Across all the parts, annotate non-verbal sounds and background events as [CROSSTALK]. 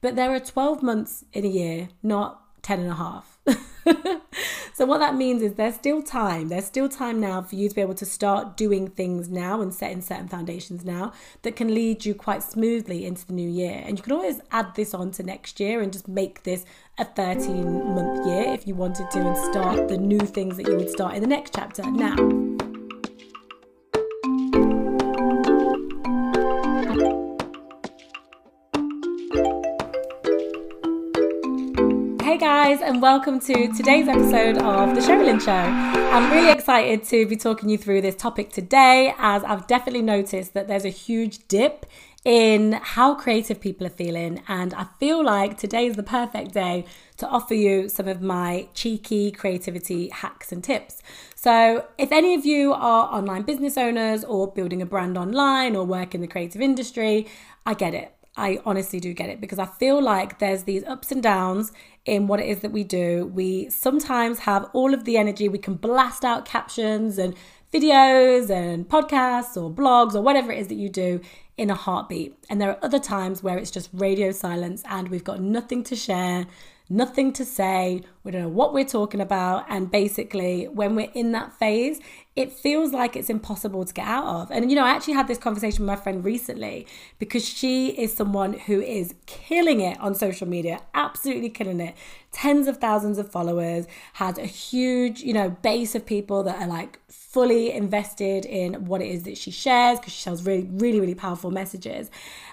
But there are 12 months in a year, not 10 and a half. [LAUGHS] so what that means is there's still time. There's still time now for you to be able to start doing things now and setting certain foundations now that can lead you quite smoothly into the new year. And you can always add this on to next year and just make this a 13 month year if you wanted to and start the new things that you would start in the next chapter now. Guys, and welcome to today's episode of The Sherilyn Show. I'm really excited to be talking you through this topic today, as I've definitely noticed that there's a huge dip in how creative people are feeling, and I feel like today is the perfect day to offer you some of my cheeky creativity hacks and tips. So, if any of you are online business owners or building a brand online or work in the creative industry, I get it. I honestly do get it because I feel like there's these ups and downs in what it is that we do. We sometimes have all of the energy, we can blast out captions and videos and podcasts or blogs or whatever it is that you do in a heartbeat. And there are other times where it's just radio silence and we've got nothing to share, nothing to say, we don't know what we're talking about. And basically, when we're in that phase, it feels like it's impossible to get out of. And, you know, I actually had this conversation with my friend recently because she is someone who is killing it on social media, absolutely killing it. Tens of thousands of followers, has a huge, you know, base of people that are like fully invested in what it is that she shares because she shares really, really, really powerful messages.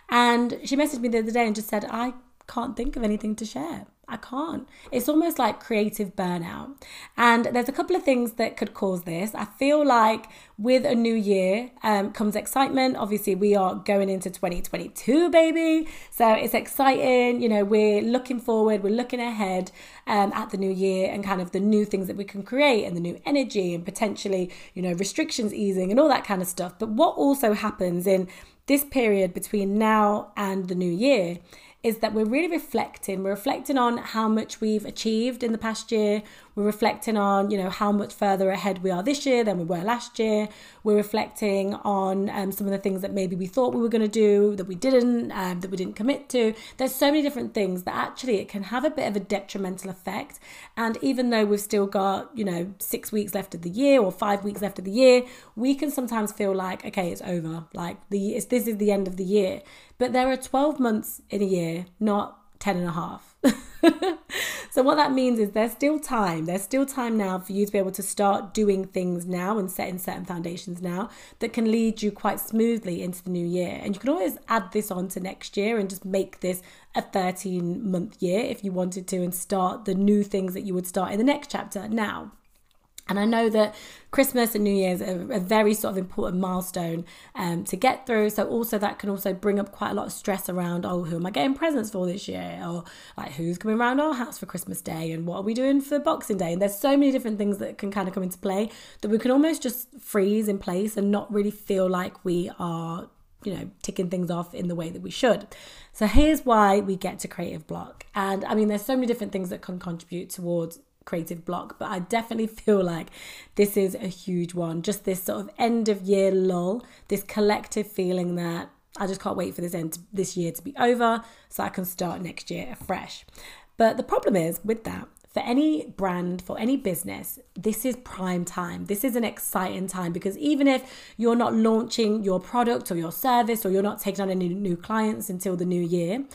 And she messaged me the other day and just said, I can't think of anything to share. I can't. It's almost like creative burnout. And there's a couple of things that could cause this. I feel like with a new year um, comes excitement. Obviously, we are going into 2022, baby. So it's exciting. You know, we're looking forward, we're looking ahead um, at the new year and kind of the new things that we can create and the new energy and potentially, you know, restrictions easing and all that kind of stuff. But what also happens in this period between now and the new year is that we're really reflecting. We're reflecting on how much we've achieved in the past year. We're reflecting on, you know, how much further ahead we are this year than we were last year. We're reflecting on um, some of the things that maybe we thought we were going to do that we didn't, um, that we didn't commit to. There's so many different things that actually it can have a bit of a detrimental effect. And even though we've still got, you know, six weeks left of the year or five weeks left of the year, we can sometimes feel like, okay, it's over. Like the it's, this is the end of the year. But there are 12 months in a year, not 10 and a half. [LAUGHS] so what that means is there's still time there's still time now for you to be able to start doing things now and setting certain foundations now that can lead you quite smoothly into the new year. And you can always add this on to next year and just make this a 13 month year if you wanted to and start the new things that you would start in the next chapter now and I know that Christmas and New Year's are a very sort of important milestone um, to get through. So also that can also bring up quite a lot of stress around, oh, who am I getting presents for this year? Or like who's coming around our house for Christmas Day? And what are we doing for Boxing Day? And there's so many different things that can kind of come into play that we can almost just freeze in place and not really feel like we are you know, ticking things off in the way that we should. So here's why we get to creative block. And I mean, there's so many different things that can contribute towards creative block, but I definitely [LAUGHS] feel like this is a huge one. Just this sort of end of year lull, this collective feeling that I just can't wait for this end this year to be over so I can start next year afresh. But the problem is with that, for any brand, for any business, this is prime time. This is an exciting time because even if you're not launching your product or your service or you're not taking on any new clients until the new year,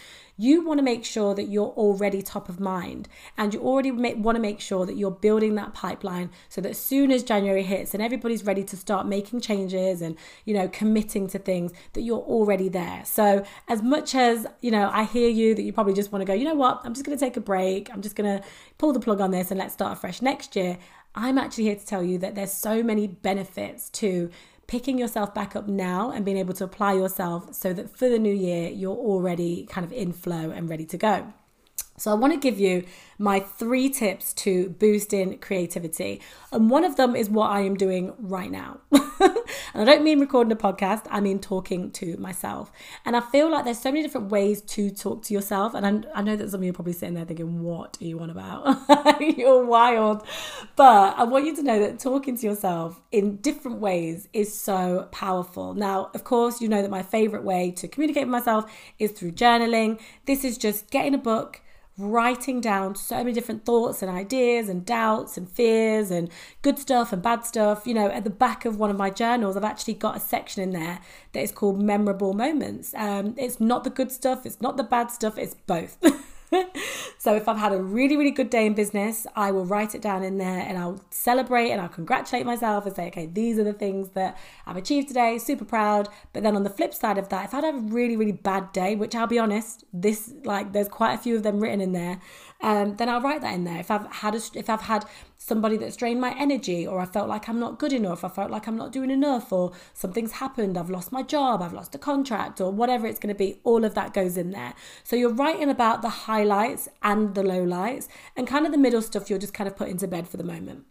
you want to make sure that you're already top of mind and you already want to make sure that you're building that pipeline so that as soon as January hits and everybody's ready to start making changes and you know committing to things that you're already there. So as much as you know I hear you that you probably just want to go, you know what? I'm just going to take a break. I'm just going to pull the plug on this and let's start afresh next year. I'm actually here to tell you that there's so many benefits to picking yourself back up now and being able to apply yourself so that for the new year, you're already kind of in flow and ready to go. So, I want to give you my three tips to boosting creativity. And one of them is what I am doing right now. [LAUGHS] and I don't mean recording a podcast, I mean talking to myself. And I feel like there's so many different ways to talk to yourself. And I, I know that some of you are probably sitting there thinking, what are you on about? [LAUGHS] You're wild. But I want you to know that talking to yourself in different ways is so powerful. Now, of course, you know that my favorite way to communicate with myself is through journaling. This is just getting a book writing down so many different thoughts and ideas and doubts and fears and good stuff and bad stuff. You know, at the back of one of my journals, I've actually got a section in there that is called memorable moments. Um, it's not the good stuff, it's not the bad stuff, it's both. [LAUGHS] [LAUGHS] so if I've had a really, really good day in business, I will write it down in there and I'll celebrate and I'll congratulate myself and say, okay, these are the things that I've achieved today, super proud. But then on the flip side of that, if I'd have a really, really bad day, which I'll be honest, this like there's quite a few of them written in there, um, then I'll write that in there. If I've had a, if I've had somebody that's drained my energy, or I felt like I'm not good enough, I felt like I'm not doing enough, or something's happened, I've lost my job, I've lost a contract, or whatever it's going to be, all of that goes in there. So you're writing about the highlights and the lowlights, and kind of the middle stuff you're just kind of put into bed for the moment.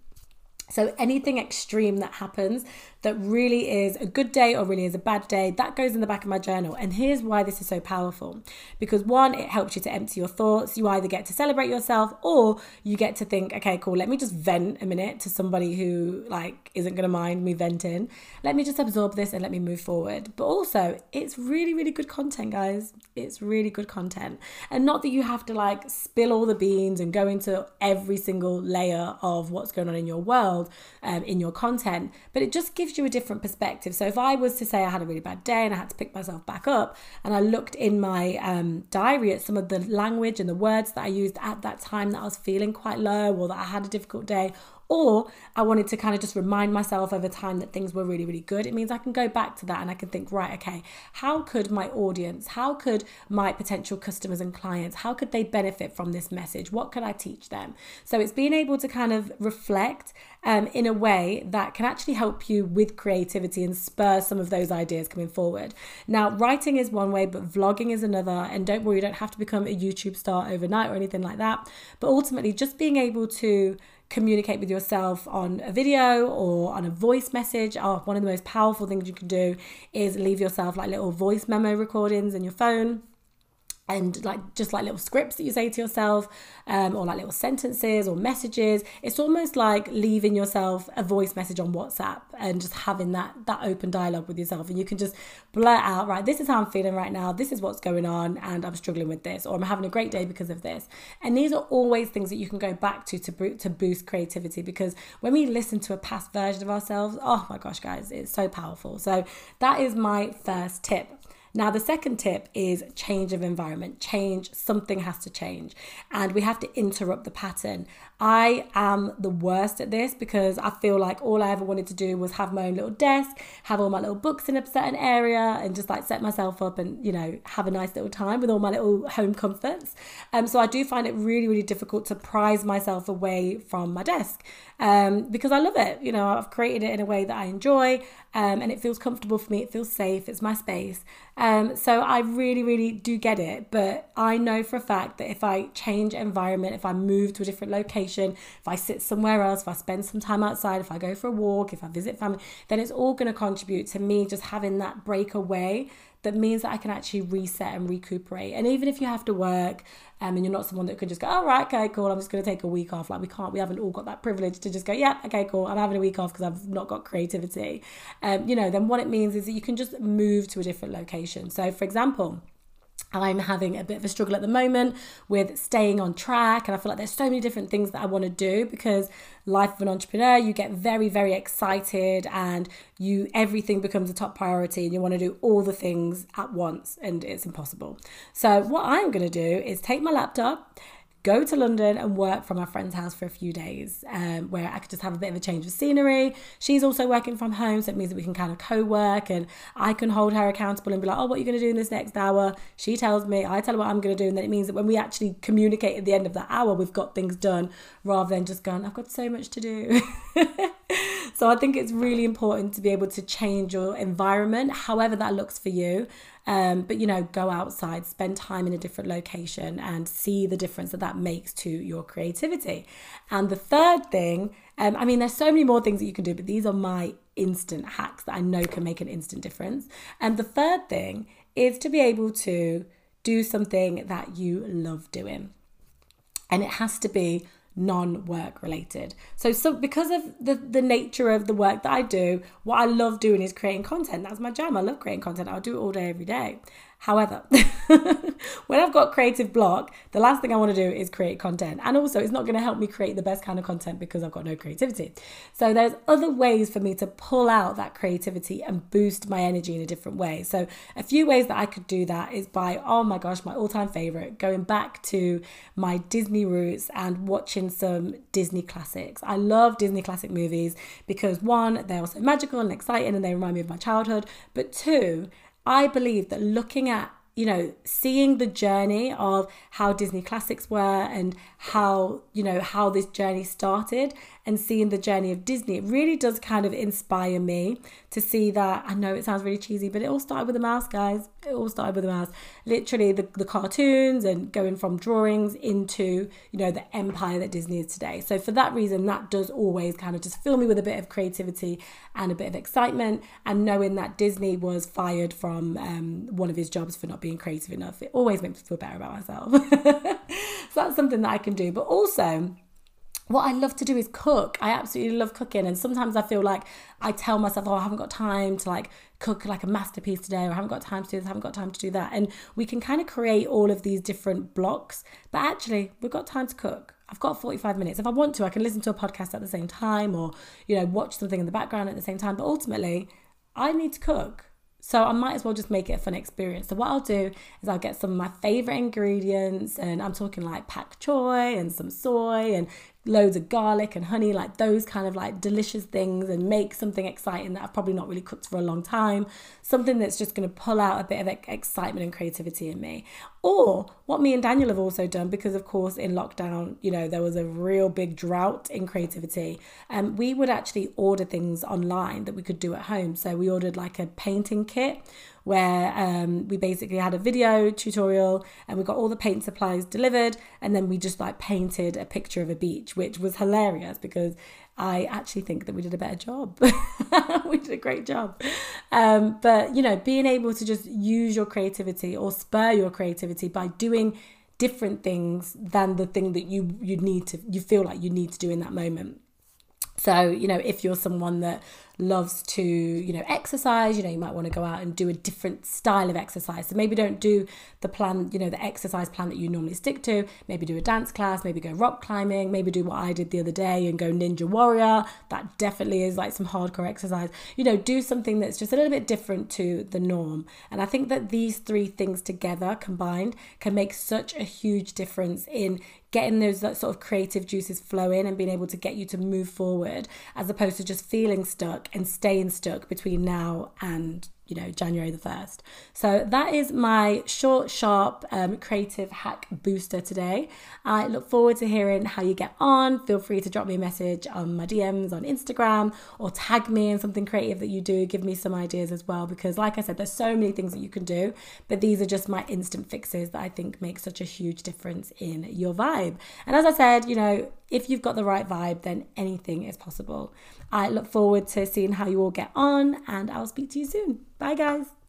So anything extreme that happens that really is a good day or really is a bad day, that goes in the back of my journal. And here's why this is so powerful. Because one, it helps you to empty your thoughts. You either get to celebrate yourself or you get to think, okay, cool, let me just vent a minute to somebody who like isn't gonna mind me venting. Let me just absorb this and let me move forward. But also, it's really, really good content, guys. It's really good content. And not that you have to like spill all the beans and go into every single layer of what's going on in your world, um, in your content, but it just gives gives you a different perspective. So if I was to say I had a really bad day and I had to pick myself back up, and I looked in my um, diary at some of the language and the words that I used at that time that I was feeling quite low or that I had a difficult day, or I wanted to kind of just remind myself over time that things were really, really good. It means I can go back to that and I can think, right, okay, how could my audience, how could my potential customers and clients, how could they benefit from this message? What could I teach them? So it's being able to kind of reflect um, in a way that can actually help you with creativity and spur some of those ideas coming forward. Now, writing is one way, but vlogging is another. And don't worry, you don't have to become a YouTube star overnight or anything like that. But ultimately, just being able to communicate with yourself on a video or on a voice message. Oh, one of the most powerful things you can do is leave yourself like little voice memo recordings in your phone and like just like little scripts that you say to yourself um, or like little sentences or messages it's almost like leaving yourself a voice message on whatsapp and just having that that open dialogue with yourself. And you can just blurt out right this is how i'm feeling right now. This is what's going on and i'm struggling with this or i'm having a great day because of this. And these are always things that you can go back to to, to boost creativity because when we listen to a past version of ourselves oh my gosh guys it's so powerful. So that is my first tip now, the second tip is change of environment. Change, something has to change. And we have to interrupt the pattern. I am the worst at this because I feel like all I ever wanted to do was have my own little desk, have all my little books in a certain area, and just like set myself up and, you know, have a nice little time with all my little home comforts. Um, so I do find it really, really difficult to prize myself away from my desk um, because I love it. You know, I've created it in a way that I enjoy um, and it feels comfortable for me. It feels safe. It's my space. Um, so I really, really do get it. But I know for a fact that if I change environment, if I move to a different location, if I sit somewhere else, if I spend some time outside, if I go for a walk, if I visit family, then it's all going to contribute to me just having that break away that means that I can actually reset and recuperate. And even if you have to work um, and you're not someone that can just go, all oh, okay, cool, I'm just going to take a week off. Like we can't, we haven't all got that privilege to just go, yeah, okay, cool, I'm having a week off because I've not got creativity. Um, you know, then what it means is that you can just move to a different location. So, for example, I'm having a bit of a struggle at the moment with staying on track, and I feel like there's so many different things that I want to do because life of an entrepreneur, you get very, very excited, and you everything becomes a top priority, and you want to do all the things at once, and it's impossible. So what I'm going to do is take my laptop go to London and work from my friend's house for a few days, um, where I could just have a bit of a change of scenery. She's also working from home, so it means that we can kind of co work and I can hold her accountable and be like, oh, what are you going to do in this next hour? She tells me, I tell her what I'm going to do, and then it means that when we actually communicate at the end of that hour, we've got things done rather than just going, I've got so much to do. [LAUGHS] so I think it's really important to be able to change your environment, however that looks for you. Um, but you know, go outside, spend time in a different location, and see the difference that that makes to your creativity. And the third thing, um, I mean, there's so many more things that you can do, but these are my instant hacks that I know can make an instant difference. And the third thing is to be able to do something that you love doing. And it has to be non-work related. So so because of the the nature of the work that I do, what I love doing is creating content. That's my jam. I love creating content. I'll do it all day every day. However, [LAUGHS] when I've got creative block, the last thing I want to do is create content. And also, it's not going to help me create the best kind of content because I've got no creativity. So, there's other ways for me to pull out that creativity and boost my energy in a different way. So, a few ways that I could do that is by, oh my gosh, my all time favorite, going back to my Disney roots and watching some Disney classics. I love Disney classic movies because one, they're also magical and exciting and they remind me of my childhood. But two, I believe that looking at you know, seeing the journey of how Disney classics were and how, you know, how this journey started and seeing the journey of Disney, it really does kind of inspire me to see that. I know it sounds really cheesy, but it all started with a mouse, guys. It all started with a mouse. Literally, the, the cartoons and going from drawings into, you know, the empire that Disney is today. So, for that reason, that does always kind of just fill me with a bit of creativity and a bit of excitement. And knowing that Disney was fired from um, one of his jobs for not being creative enough, it always makes me feel better about myself. [LAUGHS] so, that's something that I can do. But also, what I love to do is cook. I absolutely love cooking. And sometimes I feel like I tell myself, oh, I haven't got time to like cook like a masterpiece today, or I haven't got time to do this, I haven't got time to do that. And we can kind of create all of these different blocks. But actually, we've got time to cook. I've got 45 minutes. If I want to, I can listen to a podcast at the same time or, you know, watch something in the background at the same time. But ultimately, I need to cook. So I might as well just make it a fun experience. So what I'll do is I'll get some of my favorite ingredients and I'm talking like pak choy and some soy and loads of garlic and honey, like those kind of like delicious things, and make something exciting that I've probably not really cooked for a long time. Something that's just going to pull out a bit of excitement and creativity in me. Or what me and Daniel have also done, because of course in lockdown, you know, there was a real big drought in creativity. And um, we would actually order things online that we could do at home. So we ordered like a painting kit where um, we basically had a video tutorial and we got all the paint supplies delivered and then we just like painted a picture of a beach which was hilarious because i actually think that we did a better job. [LAUGHS] We did a great job. Um, but you know being able to just use your creativity or spur your creativity by doing different things than the thing that you you need to you feel like you need to do in that moment. So, you know, if you're someone that loves to, you know, exercise, you know, you might want to go out and do a different style of exercise. So maybe don't do the plan, you know, the exercise plan that you normally stick to. Maybe do a dance class, maybe go rock climbing, maybe do what I did the other day and go ninja warrior. That definitely is like some hardcore exercise. You know, do something that's just a little bit different to the norm. And I think that these three things together combined can make such a huge difference in getting those sort of creative juices flowing and being able to get you to move forward as opposed to just feeling stuck and staying stuck between now and you know, January the 1st. So that is my short, sharp um, creative hack booster today. I look forward to hearing how you get on. Feel free to drop me a message on my DMs on Instagram or tag me in something creative that you do. Give me some ideas as well, because like I said, there's so many things that you can do, but these are just my instant fixes that I think make such a huge difference in your vibe. And as I said, you know, if you've got the right vibe, then anything is possible. I look forward to seeing how you all get on, and I'll speak to you soon. Bye, guys.